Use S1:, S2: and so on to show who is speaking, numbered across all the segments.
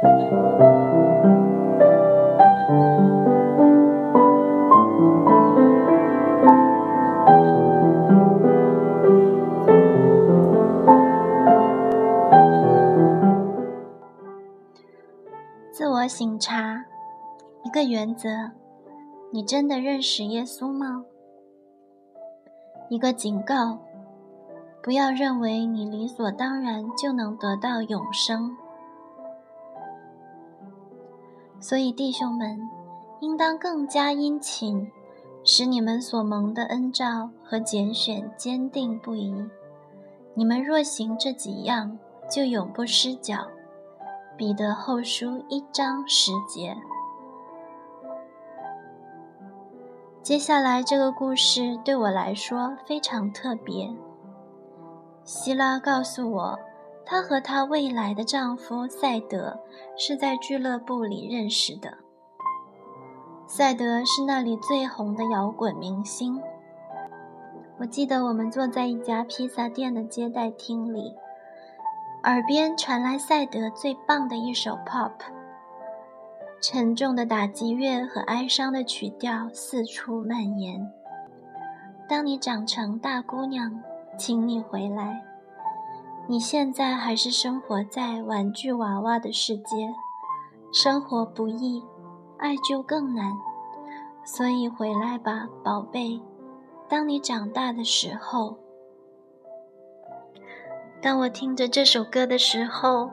S1: 自我醒察，一个原则：你真的认识耶稣吗？一个警告：不要认为你理所当然就能得到永生。所以，弟兄们，应当更加殷勤，使你们所蒙的恩召和拣选坚定不移。你们若行这几样，就永不失脚。彼得后书一章十节。接下来这个故事对我来说非常特别。希拉告诉我，她和她未来的丈夫赛德是在俱乐部里认识的。赛德是那里最红的摇滚明星。我记得我们坐在一家披萨店的接待厅里。耳边传来赛德最棒的一首 pop，沉重的打击乐和哀伤的曲调四处蔓延。当你长成大姑娘，请你回来。你现在还是生活在玩具娃娃的世界，生活不易，爱就更难。所以回来吧，宝贝。当你长大的时候。当我听着这首歌的时候，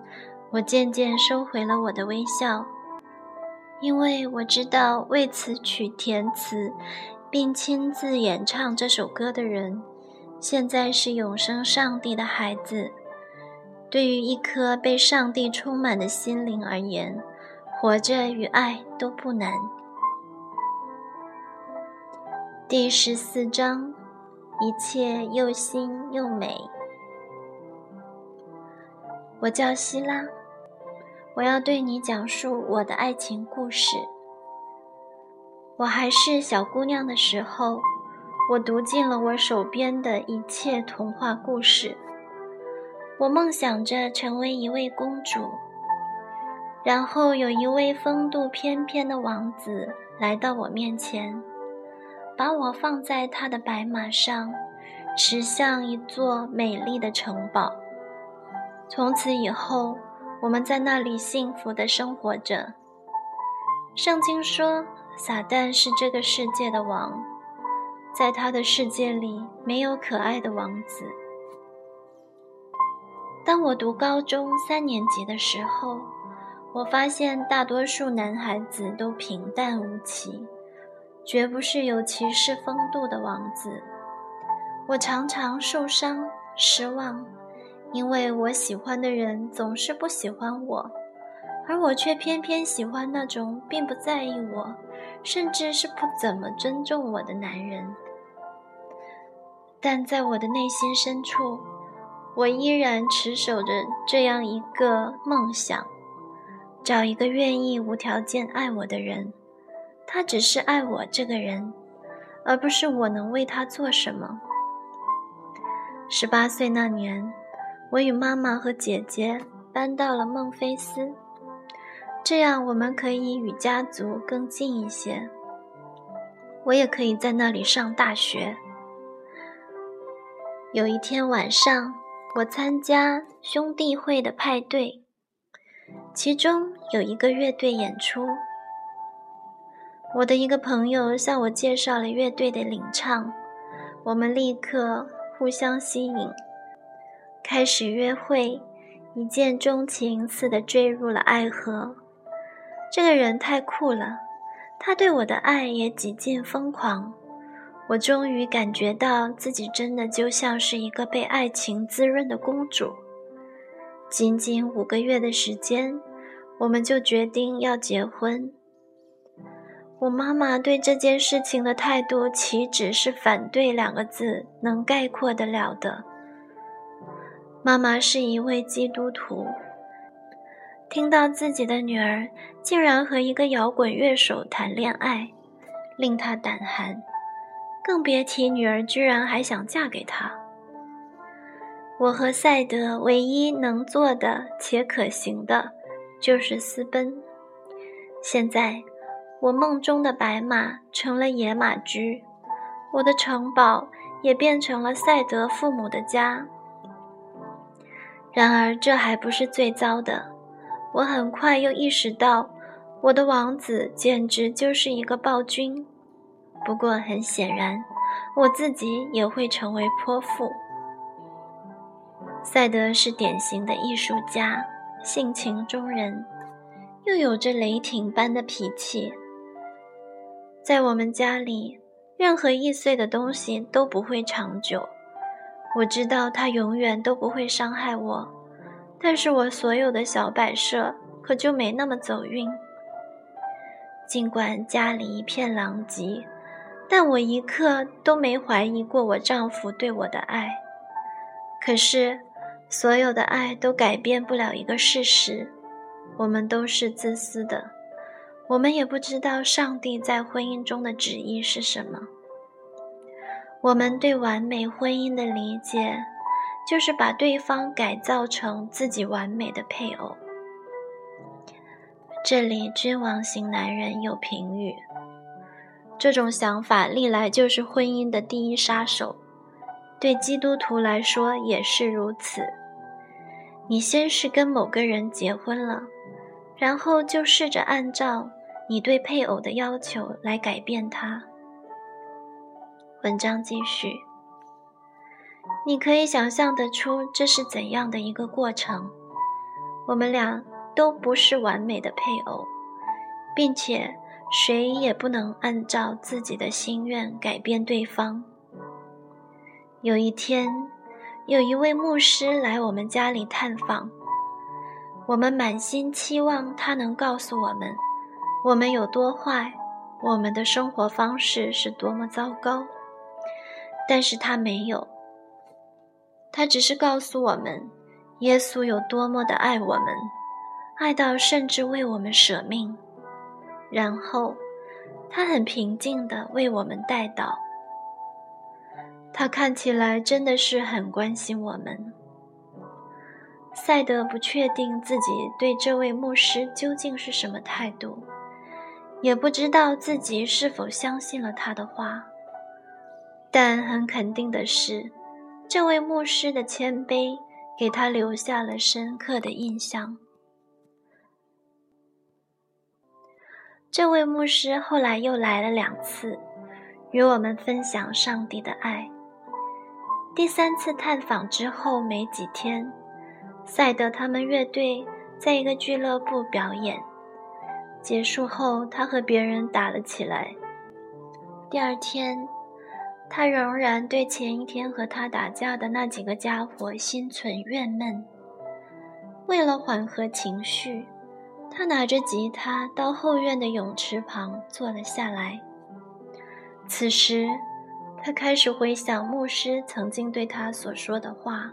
S1: 我渐渐收回了我的微笑，因为我知道为此曲填词，并亲自演唱这首歌的人，现在是永生上帝的孩子。对于一颗被上帝充满的心灵而言，活着与爱都不难。第十四章，一切又新又美。我叫希拉，我要对你讲述我的爱情故事。我还是小姑娘的时候，我读尽了我手边的一切童话故事。我梦想着成为一位公主，然后有一位风度翩翩的王子来到我面前，把我放在他的白马上，驶向一座美丽的城堡。从此以后，我们在那里幸福的生活着。圣经说，撒旦是这个世界的王，在他的世界里没有可爱的王子。当我读高中三年级的时候，我发现大多数男孩子都平淡无奇，绝不是有骑士风度的王子。我常常受伤、失望。因为我喜欢的人总是不喜欢我，而我却偏偏喜欢那种并不在意我，甚至是不怎么尊重我的男人。但在我的内心深处，我依然持守着这样一个梦想：找一个愿意无条件爱我的人。他只是爱我这个人，而不是我能为他做什么。十八岁那年。我与妈妈和姐姐搬到了孟菲斯，这样我们可以与家族更近一些。我也可以在那里上大学。有一天晚上，我参加兄弟会的派对，其中有一个乐队演出。我的一个朋友向我介绍了乐队的领唱，我们立刻互相吸引。开始约会，一见钟情似的坠入了爱河。这个人太酷了，他对我的爱也几近疯狂。我终于感觉到自己真的就像是一个被爱情滋润的公主。仅仅五个月的时间，我们就决定要结婚。我妈妈对这件事情的态度，岂止是反对两个字能概括得了的。妈妈是一位基督徒，听到自己的女儿竟然和一个摇滚乐手谈恋爱，令她胆寒，更别提女儿居然还想嫁给他。我和赛德唯一能做的且可行的，就是私奔。现在，我梦中的白马成了野马驹，我的城堡也变成了赛德父母的家。然而，这还不是最糟的。我很快又意识到，我的王子简直就是一个暴君。不过，很显然，我自己也会成为泼妇。赛德是典型的艺术家，性情中人，又有着雷霆般的脾气。在我们家里，任何易碎的东西都不会长久。我知道他永远都不会伤害我，但是我所有的小摆设可就没那么走运。尽管家里一片狼藉，但我一刻都没怀疑过我丈夫对我的爱。可是，所有的爱都改变不了一个事实：我们都是自私的。我们也不知道上帝在婚姻中的旨意是什么。我们对完美婚姻的理解，就是把对方改造成自己完美的配偶。这里，君王型男人有评语。这种想法历来就是婚姻的第一杀手，对基督徒来说也是如此。你先是跟某个人结婚了，然后就试着按照你对配偶的要求来改变他。文章继续，你可以想象得出这是怎样的一个过程。我们俩都不是完美的配偶，并且。谁也不能按照自己的心愿改变对方。有一天，有一位牧师来我们家里探访，我们满心期望他能告诉我们我们有多坏，我们的生活方式是多么糟糕。但是他没有，他只是告诉我们耶稣有多么的爱我们，爱到甚至为我们舍命。然后，他很平静地为我们带祷。他看起来真的是很关心我们。赛德不确定自己对这位牧师究竟是什么态度，也不知道自己是否相信了他的话。但很肯定的是，这位牧师的谦卑给他留下了深刻的印象。这位牧师后来又来了两次，与我们分享上帝的爱。第三次探访之后没几天，赛德他们乐队在一个俱乐部表演，结束后他和别人打了起来。第二天，他仍然对前一天和他打架的那几个家伙心存怨闷。为了缓和情绪。他拿着吉他到后院的泳池旁坐了下来。此时，他开始回想牧师曾经对他所说的话。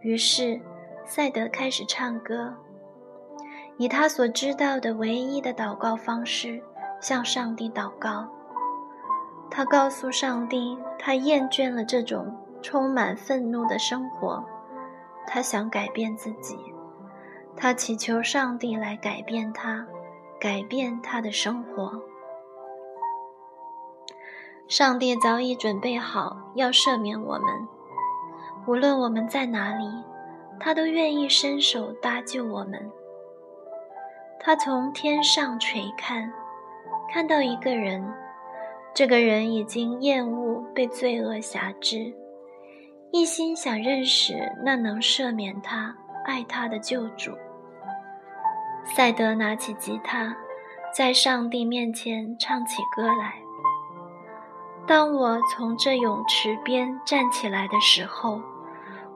S1: 于是，赛德开始唱歌，以他所知道的唯一的祷告方式向上帝祷告。他告诉上帝，他厌倦了这种充满愤怒的生活，他想改变自己。他祈求上帝来改变他，改变他的生活。上帝早已准备好要赦免我们，无论我们在哪里，他都愿意伸手搭救我们。他从天上垂看，看到一个人，这个人已经厌恶被罪恶辖制，一心想认识那能赦免他。爱他的救主，赛德拿起吉他，在上帝面前唱起歌来。当我从这泳池边站起来的时候，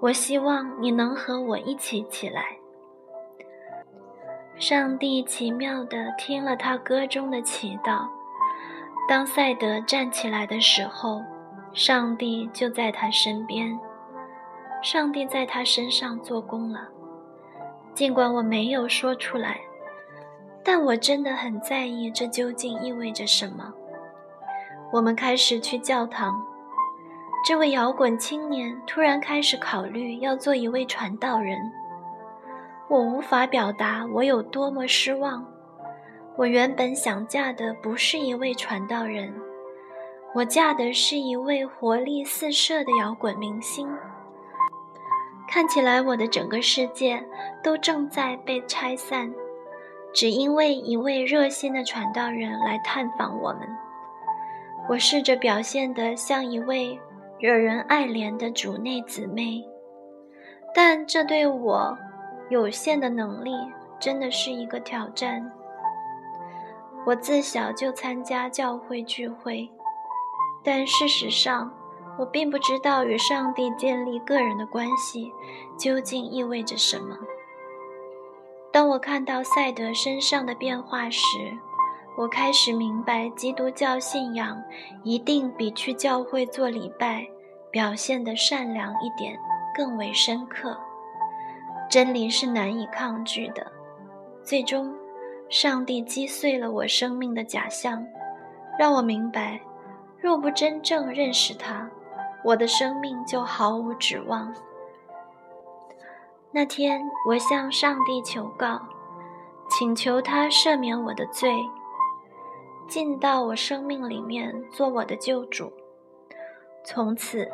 S1: 我希望你能和我一起起来。上帝奇妙地听了他歌中的祈祷。当赛德站起来的时候，上帝就在他身边。上帝在他身上做工了。尽管我没有说出来，但我真的很在意这究竟意味着什么。我们开始去教堂。这位摇滚青年突然开始考虑要做一位传道人。我无法表达我有多么失望。我原本想嫁的不是一位传道人，我嫁的是一位活力四射的摇滚明星。看起来我的整个世界都正在被拆散，只因为一位热心的传道人来探访我们。我试着表现得像一位惹人爱怜的主内姊妹，但这对我有限的能力真的是一个挑战。我自小就参加教会聚会，但事实上。我并不知道与上帝建立个人的关系究竟意味着什么。当我看到赛德身上的变化时，我开始明白，基督教信仰一定比去教会做礼拜表现的善良一点更为深刻。真理是难以抗拒的。最终，上帝击碎了我生命的假象，让我明白，若不真正认识他。我的生命就毫无指望。那天，我向上帝求告，请求他赦免我的罪，进到我生命里面做我的救主。从此，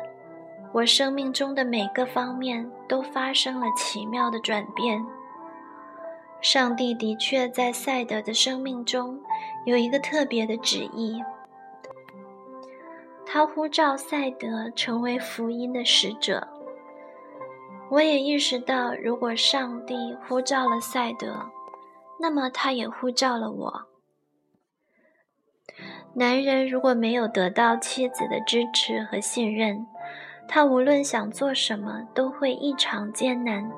S1: 我生命中的每个方面都发生了奇妙的转变。上帝的确在赛德的生命中有一个特别的旨意。他呼召赛德成为福音的使者。我也意识到，如果上帝呼召了赛德，那么他也呼召了我。男人如果没有得到妻子的支持和信任，他无论想做什么都会异常艰难，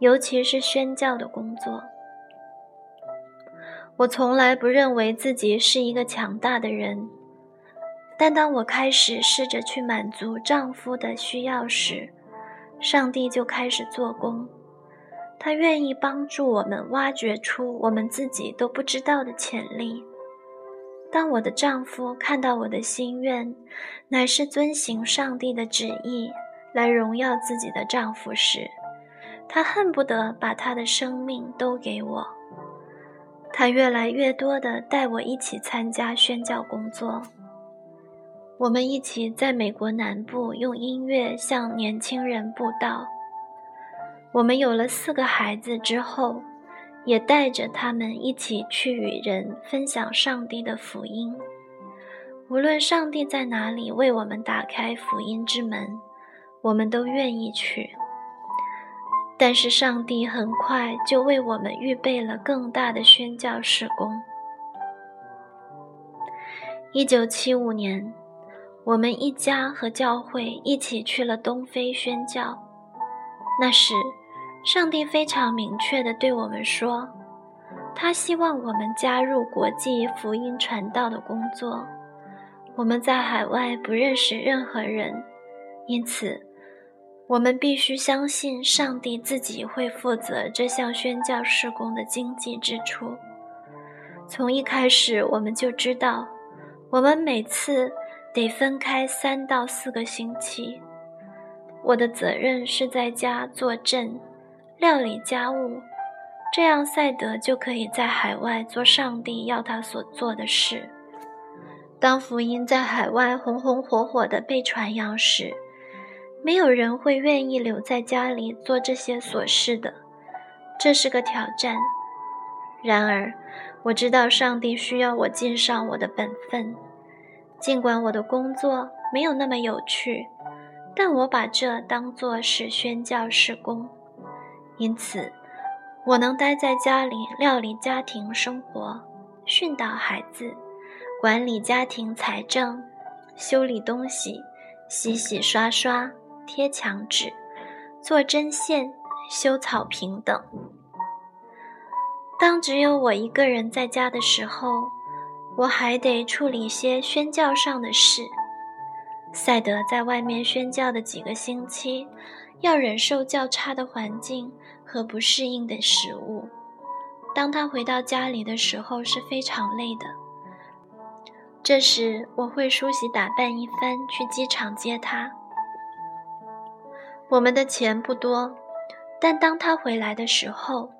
S1: 尤其是宣教的工作。我从来不认为自己是一个强大的人。但当我开始试着去满足丈夫的需要时，上帝就开始做工。他愿意帮助我们挖掘出我们自己都不知道的潜力。当我的丈夫看到我的心愿乃是遵行上帝的旨意来荣耀自己的丈夫时，他恨不得把他的生命都给我。他越来越多地带我一起参加宣教工作。我们一起在美国南部用音乐向年轻人布道。我们有了四个孩子之后，也带着他们一起去与人分享上帝的福音。无论上帝在哪里为我们打开福音之门，我们都愿意去。但是上帝很快就为我们预备了更大的宣教事工。一九七五年。我们一家和教会一起去了东非宣教。那时，上帝非常明确地对我们说，他希望我们加入国际福音传道的工作。我们在海外不认识任何人，因此，我们必须相信上帝自己会负责这项宣教事工的经济支出。从一开始，我们就知道，我们每次。得分开三到四个星期。我的责任是在家坐镇、料理家务，这样赛德就可以在海外做上帝要他所做的事。当福音在海外红红火火地被传扬时，没有人会愿意留在家里做这些琐事的，这是个挑战。然而，我知道上帝需要我尽上我的本分。尽管我的工作没有那么有趣，但我把这当作是宣教事工，因此我能待在家里料理家庭生活、训导孩子、管理家庭财政、修理东西、洗洗刷刷、贴墙纸、做针线、修草坪等。当只有我一个人在家的时候。我还得处理些宣教上的事。赛德在外面宣教的几个星期，要忍受较差的环境和不适应的食物。当他回到家里的时候是非常累的。这时我会梳洗打扮一番，去机场接他。我们的钱不多，但当他回来的时候，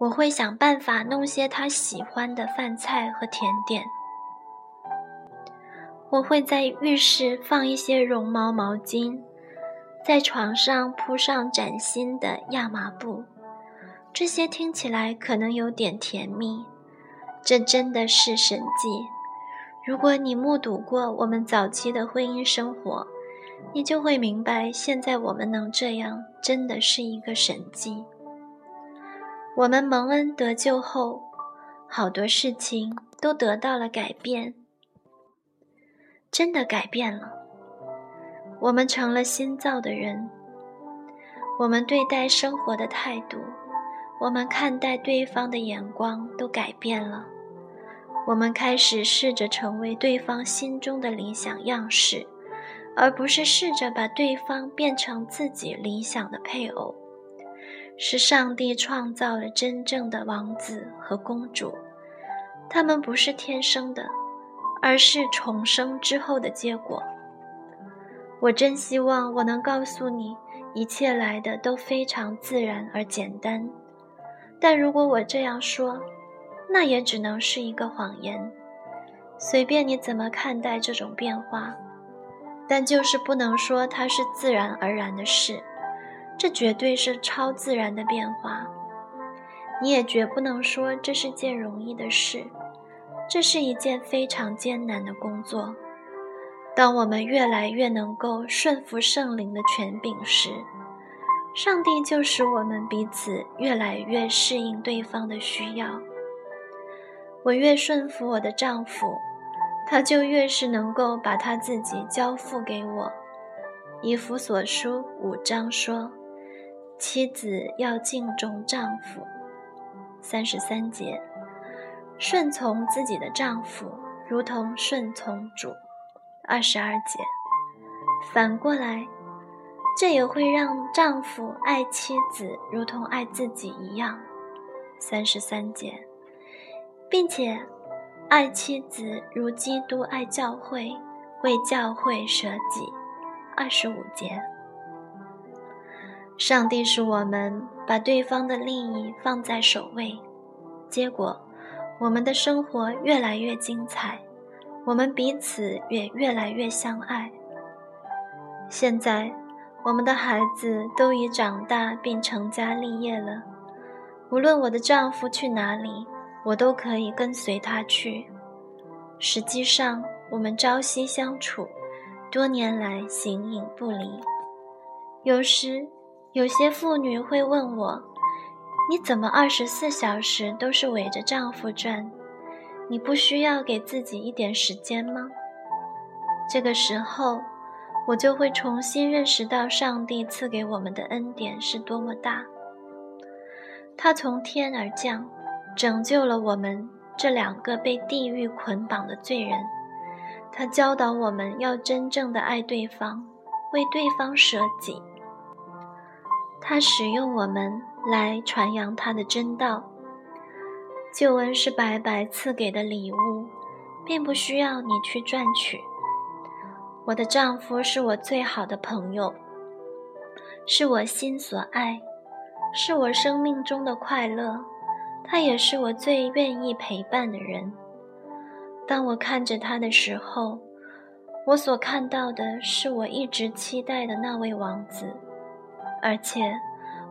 S1: 我会想办法弄些他喜欢的饭菜和甜点。我会在浴室放一些绒毛毛巾，在床上铺上崭新的亚麻布。这些听起来可能有点甜蜜，这真的是神迹。如果你目睹过我们早期的婚姻生活，你就会明白，现在我们能这样，真的是一个神迹。我们蒙恩得救后，好多事情都得到了改变，真的改变了。我们成了新造的人，我们对待生活的态度，我们看待对方的眼光都改变了。我们开始试着成为对方心中的理想样式。而不是试着把对方变成自己理想的配偶，是上帝创造了真正的王子和公主，他们不是天生的，而是重生之后的结果。我真希望我能告诉你，一切来的都非常自然而简单，但如果我这样说，那也只能是一个谎言。随便你怎么看待这种变化。但就是不能说它是自然而然的事，这绝对是超自然的变化。你也绝不能说这是件容易的事，这是一件非常艰难的工作。当我们越来越能够顺服圣灵的权柄时，上帝就使我们彼此越来越适应对方的需要。我越顺服我的丈夫。他就越是能够把他自己交付给我。以弗所书五章说：“妻子要敬重丈夫。”三十三节，顺从自己的丈夫，如同顺从主。二十二节，反过来，这也会让丈夫爱妻子，如同爱自己一样。三十三节，并且。爱妻子如基督爱教会，为教会舍己。二十五节，上帝使我们把对方的利益放在首位，结果，我们的生活越来越精彩，我们彼此也越来越相爱。现在，我们的孩子都已长大并成家立业了，无论我的丈夫去哪里。我都可以跟随他去。实际上，我们朝夕相处，多年来形影不离。有时，有些妇女会问我：“你怎么二十四小时都是围着丈夫转？你不需要给自己一点时间吗？”这个时候，我就会重新认识到上帝赐给我们的恩典是多么大。他从天而降。拯救了我们这两个被地狱捆绑的罪人，他教导我们要真正的爱对方，为对方舍己。他使用我们来传扬他的真道。救恩是白白赐给的礼物，并不需要你去赚取。我的丈夫是我最好的朋友，是我心所爱，是我生命中的快乐。他也是我最愿意陪伴的人。当我看着他的时候，我所看到的是我一直期待的那位王子。而且，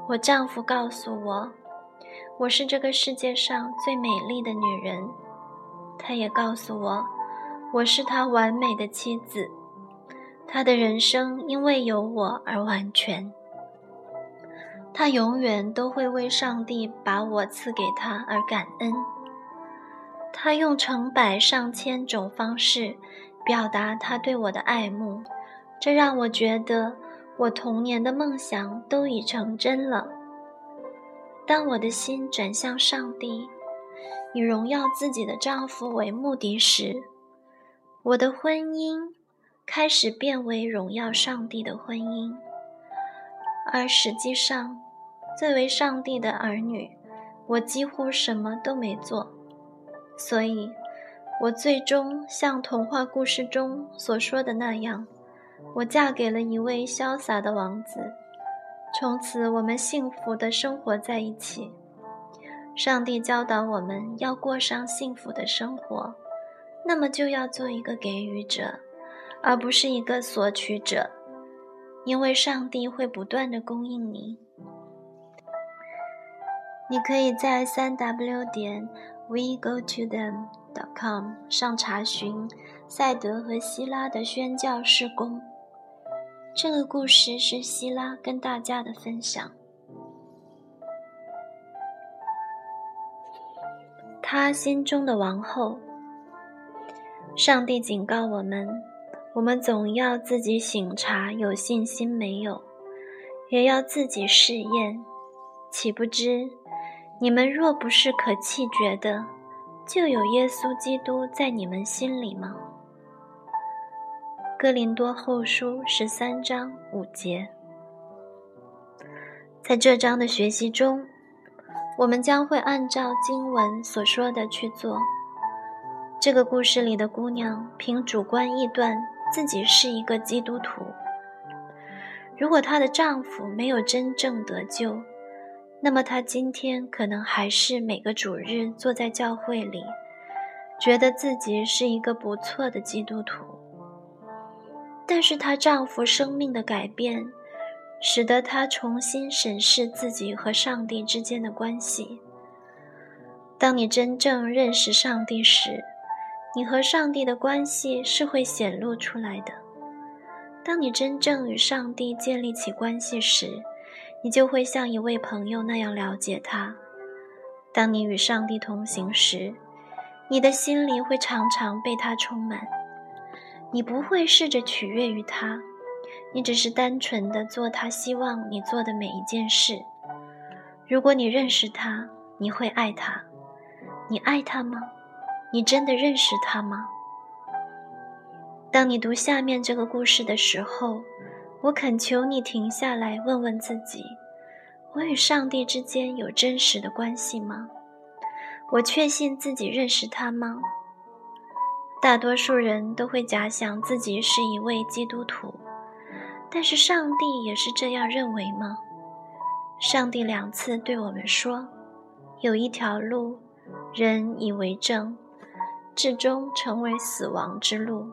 S1: 我丈夫告诉我，我是这个世界上最美丽的女人。他也告诉我，我是他完美的妻子。他的人生因为有我而完全。他永远都会为上帝把我赐给他而感恩。他用成百上千种方式表达他对我的爱慕，这让我觉得我童年的梦想都已成真了。当我的心转向上帝，以荣耀自己的丈夫为目的时，我的婚姻开始变为荣耀上帝的婚姻。而实际上，作为上帝的儿女，我几乎什么都没做，所以，我最终像童话故事中所说的那样，我嫁给了一位潇洒的王子，从此我们幸福的生活在一起。上帝教导我们要过上幸福的生活，那么就要做一个给予者，而不是一个索取者，因为上帝会不断的供应你。你可以在三 w 点 we go to them dot com 上查询赛德和希拉的宣教事工。这个故事是希拉跟大家的分享。他心中的王后。上帝警告我们：我们总要自己醒察，有信心没有，也要自己试验。岂不知，你们若不是可弃绝的，就有耶稣基督在你们心里吗？哥林多后书十三章五节。在这章的学习中。我们将会按照经文所说的去做。这个故事里的姑娘凭主观臆断自己是一个基督徒。如果她的丈夫没有真正得救，那么她今天可能还是每个主日坐在教会里，觉得自己是一个不错的基督徒。但是她丈夫生命的改变。使得她重新审视自己和上帝之间的关系。当你真正认识上帝时，你和上帝的关系是会显露出来的。当你真正与上帝建立起关系时，你就会像一位朋友那样了解他。当你与上帝同行时，你的心里会常常被他充满。你不会试着取悦于他。你只是单纯的做他希望你做的每一件事。如果你认识他，你会爱他。你爱他吗？你真的认识他吗？当你读下面这个故事的时候，我恳求你停下来，问问自己：我与上帝之间有真实的关系吗？我确信自己认识他吗？大多数人都会假想自己是一位基督徒。但是上帝也是这样认为吗？上帝两次对我们说：“有一条路，人以为正，至终成为死亡之路。”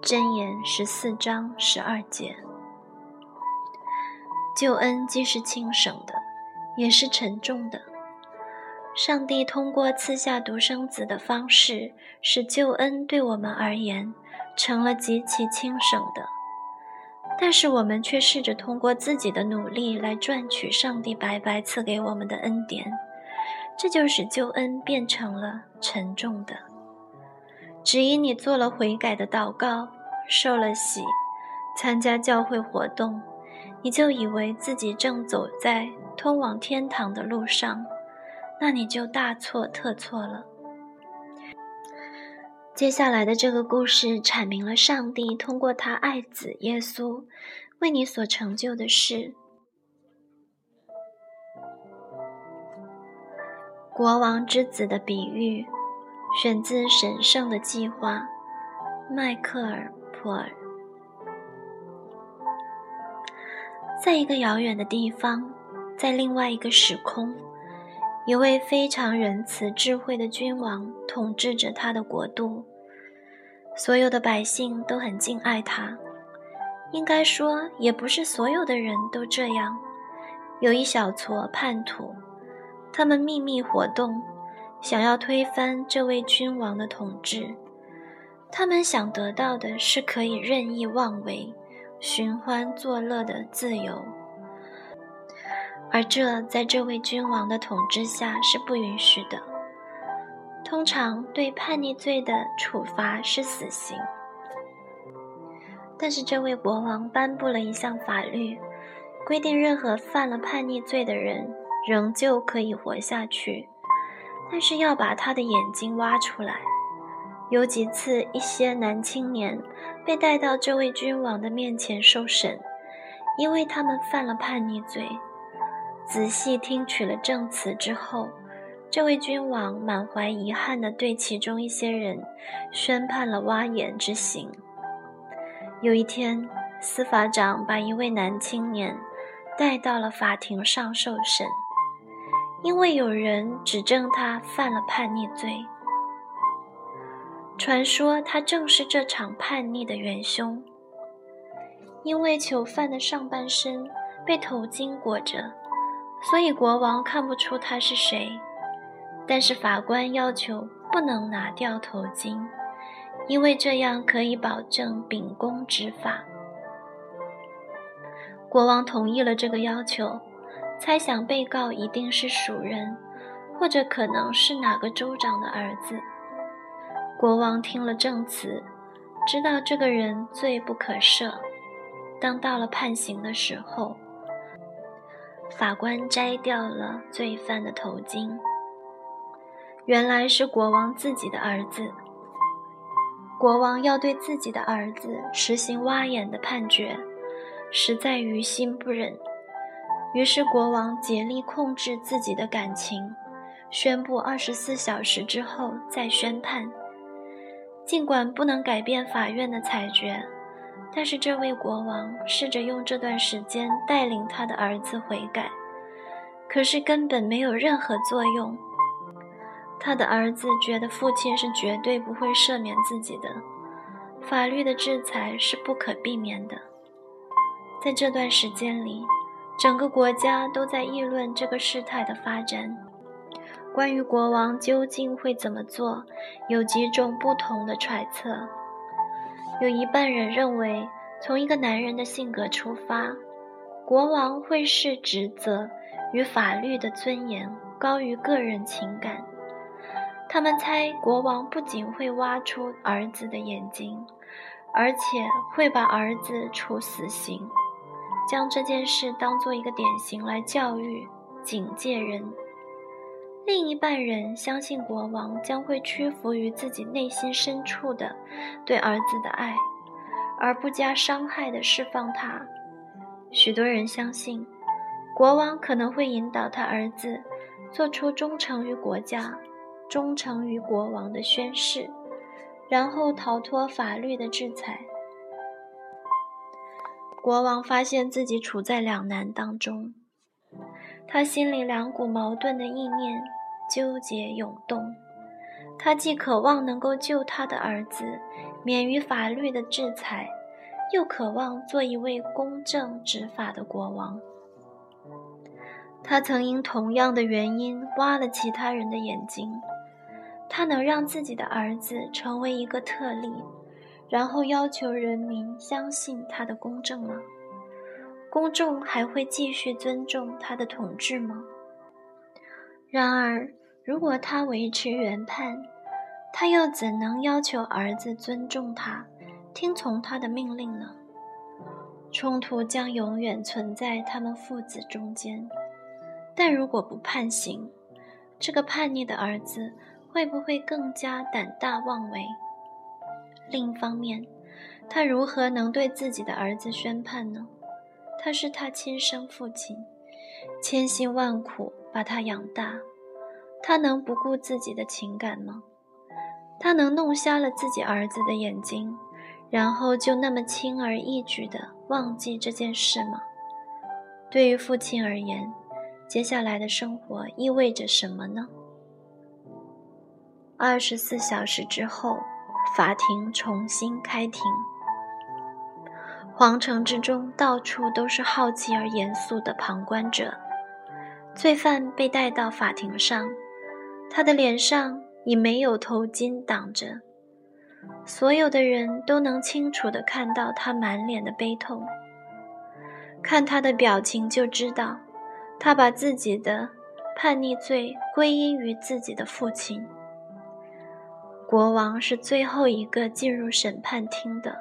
S1: 箴言十四章十二节。救恩既是轻省的，也是沉重的。上帝通过赐下独生子的方式，使救恩对我们而言成了极其轻省的。但是我们却试着通过自己的努力来赚取上帝白白赐给我们的恩典，这就使救恩变成了沉重的。只因你做了悔改的祷告，受了洗，参加教会活动，你就以为自己正走在通往天堂的路上，那你就大错特错了。接下来的这个故事阐明了上帝通过他爱子耶稣为你所成就的事。国王之子的比喻，选自《神圣的计划》，迈克尔·普尔。在一个遥远的地方，在另外一个时空，一位非常仁慈、智慧的君王统治着他的国度。所有的百姓都很敬爱他。应该说，也不是所有的人都这样。有一小撮叛徒，他们秘密活动，想要推翻这位君王的统治。他们想得到的是可以任意妄为、寻欢作乐的自由，而这在这位君王的统治下是不允许的。通常对叛逆罪的处罚是死刑，但是这位国王颁布了一项法律，规定任何犯了叛逆罪的人仍旧可以活下去，但是要把他的眼睛挖出来。有几次，一些男青年被带到这位君王的面前受审，因为他们犯了叛逆罪。仔细听取了证词之后。这位君王满怀遗憾地对其中一些人宣判了挖眼之刑。有一天，司法长把一位男青年带到了法庭上受审，因为有人指证他犯了叛逆罪。传说他正是这场叛逆的元凶，因为囚犯的上半身被头巾裹着，所以国王看不出他是谁。但是法官要求不能拿掉头巾，因为这样可以保证秉公执法。国王同意了这个要求，猜想被告一定是属人，或者可能是哪个州长的儿子。国王听了证词，知道这个人罪不可赦。当到了判刑的时候，法官摘掉了罪犯的头巾。原来是国王自己的儿子。国王要对自己的儿子实行挖眼的判决，实在于心不忍。于是国王竭力控制自己的感情，宣布二十四小时之后再宣判。尽管不能改变法院的裁决，但是这位国王试着用这段时间带领他的儿子悔改，可是根本没有任何作用。他的儿子觉得父亲是绝对不会赦免自己的，法律的制裁是不可避免的。在这段时间里，整个国家都在议论这个事态的发展。关于国王究竟会怎么做，有几种不同的揣测。有一半人认为，从一个男人的性格出发，国王会视职责与法律的尊严高于个人情感。他们猜，国王不仅会挖出儿子的眼睛，而且会把儿子处死刑，将这件事当做一个典型来教育、警戒人。另一半人相信，国王将会屈服于自己内心深处的对儿子的爱，而不加伤害地释放他。许多人相信，国王可能会引导他儿子做出忠诚于国家。忠诚于国王的宣誓，然后逃脱法律的制裁。国王发现自己处在两难当中，他心里两股矛盾的意念纠结涌动。他既渴望能够救他的儿子免于法律的制裁，又渴望做一位公正执法的国王。他曾因同样的原因挖了其他人的眼睛。他能让自己的儿子成为一个特例，然后要求人民相信他的公正吗？公众还会继续尊重他的统治吗？然而，如果他维持原判，他又怎能要求儿子尊重他、听从他的命令呢？冲突将永远存在他们父子中间。但如果不判刑，这个叛逆的儿子。会不会更加胆大妄为？另一方面，他如何能对自己的儿子宣判呢？他是他亲生父亲，千辛万苦把他养大，他能不顾自己的情感吗？他能弄瞎了自己儿子的眼睛，然后就那么轻而易举地忘记这件事吗？对于父亲而言，接下来的生活意味着什么呢？二十四小时之后，法庭重新开庭。皇城之中到处都是好奇而严肃的旁观者。罪犯被带到法庭上，他的脸上已没有头巾挡着，所有的人都能清楚地看到他满脸的悲痛。看他的表情就知道，他把自己的叛逆罪归因于自己的父亲。国王是最后一个进入审判厅的。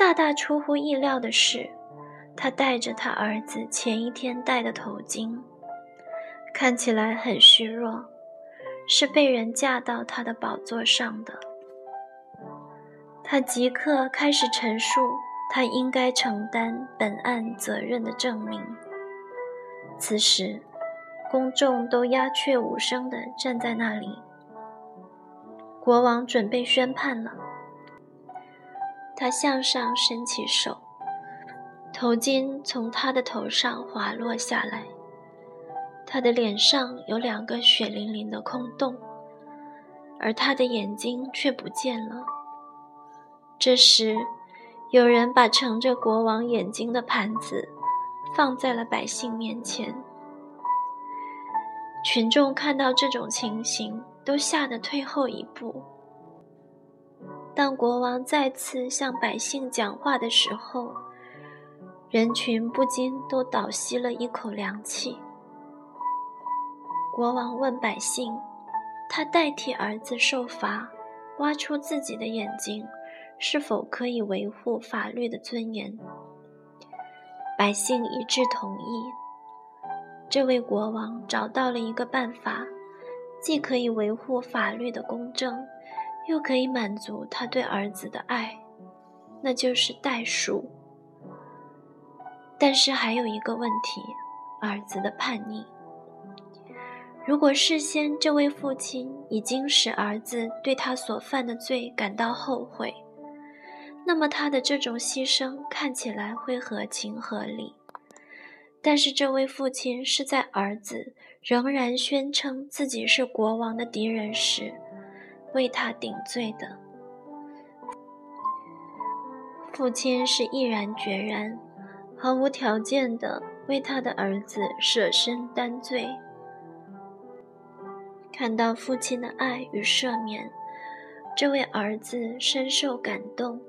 S1: 大大出乎意料的是，他戴着他儿子前一天戴的头巾，看起来很虚弱，是被人架到他的宝座上的。他即刻开始陈述他应该承担本案责任的证明。此时，公众都鸦雀无声地站在那里。国王准备宣判了，他向上伸起手，头巾从他的头上滑落下来，他的脸上有两个血淋淋的空洞，而他的眼睛却不见了。这时，有人把盛着国王眼睛的盘子放在了百姓面前。群众看到这种情形，都吓得退后一步。当国王再次向百姓讲话的时候，人群不禁都倒吸了一口凉气。国王问百姓：“他代替儿子受罚，挖出自己的眼睛，是否可以维护法律的尊严？”百姓一致同意。这位国王找到了一个办法，既可以维护法律的公正，又可以满足他对儿子的爱，那就是代赎。但是还有一个问题，儿子的叛逆。如果事先这位父亲已经使儿子对他所犯的罪感到后悔，那么他的这种牺牲看起来会合情合理。但是，这位父亲是在儿子仍然宣称自己是国王的敌人时，为他顶罪的。父亲是毅然决然、毫无条件的为他的儿子舍身担罪。看到父亲的爱与赦免，这位儿子深受感动，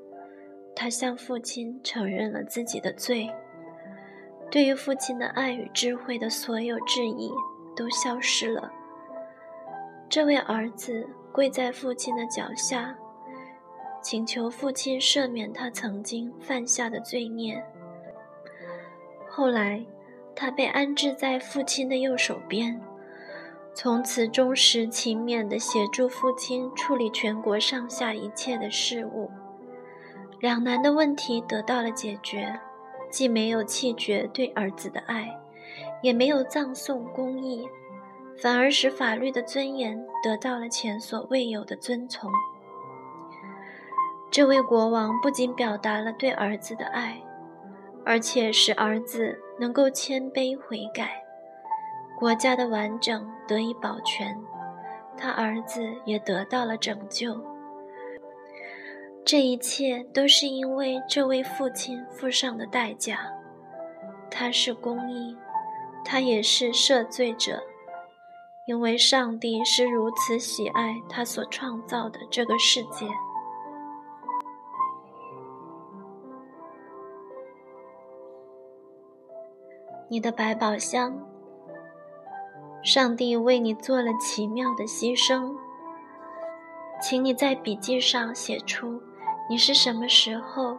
S1: 他向父亲承认了自己的罪。对于父亲的爱与智慧的所有质疑都消失了。这位儿子跪在父亲的脚下，请求父亲赦免他曾经犯下的罪孽。后来，他被安置在父亲的右手边，从此忠实勤勉地协助父亲处理全国上下一切的事务。两难的问题得到了解决。既没有弃绝对儿子的爱，也没有葬送公义，反而使法律的尊严得到了前所未有的尊崇。这位国王不仅表达了对儿子的爱，而且使儿子能够谦卑悔改，国家的完整得以保全，他儿子也得到了拯救。这一切都是因为这位父亲付上的代价。他是公义，他也是赦罪者，因为上帝是如此喜爱他所创造的这个世界。你的百宝箱，上帝为你做了奇妙的牺牲，请你在笔记上写出。你是什么时候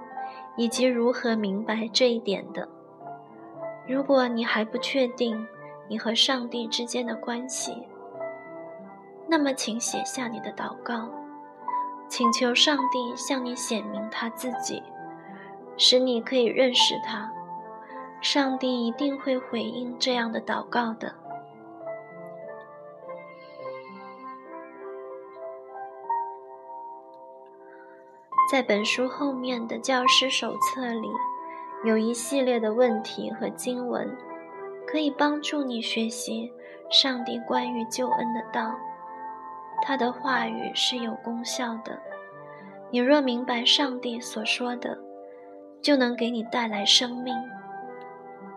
S1: 以及如何明白这一点的？如果你还不确定你和上帝之间的关系，那么请写下你的祷告，请求上帝向你显明他自己，使你可以认识他。上帝一定会回应这样的祷告的。在本书后面的教师手册里，有一系列的问题和经文，可以帮助你学习上帝关于救恩的道。他的话语是有功效的。你若明白上帝所说的，就能给你带来生命。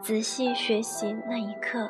S1: 仔细学习那一刻。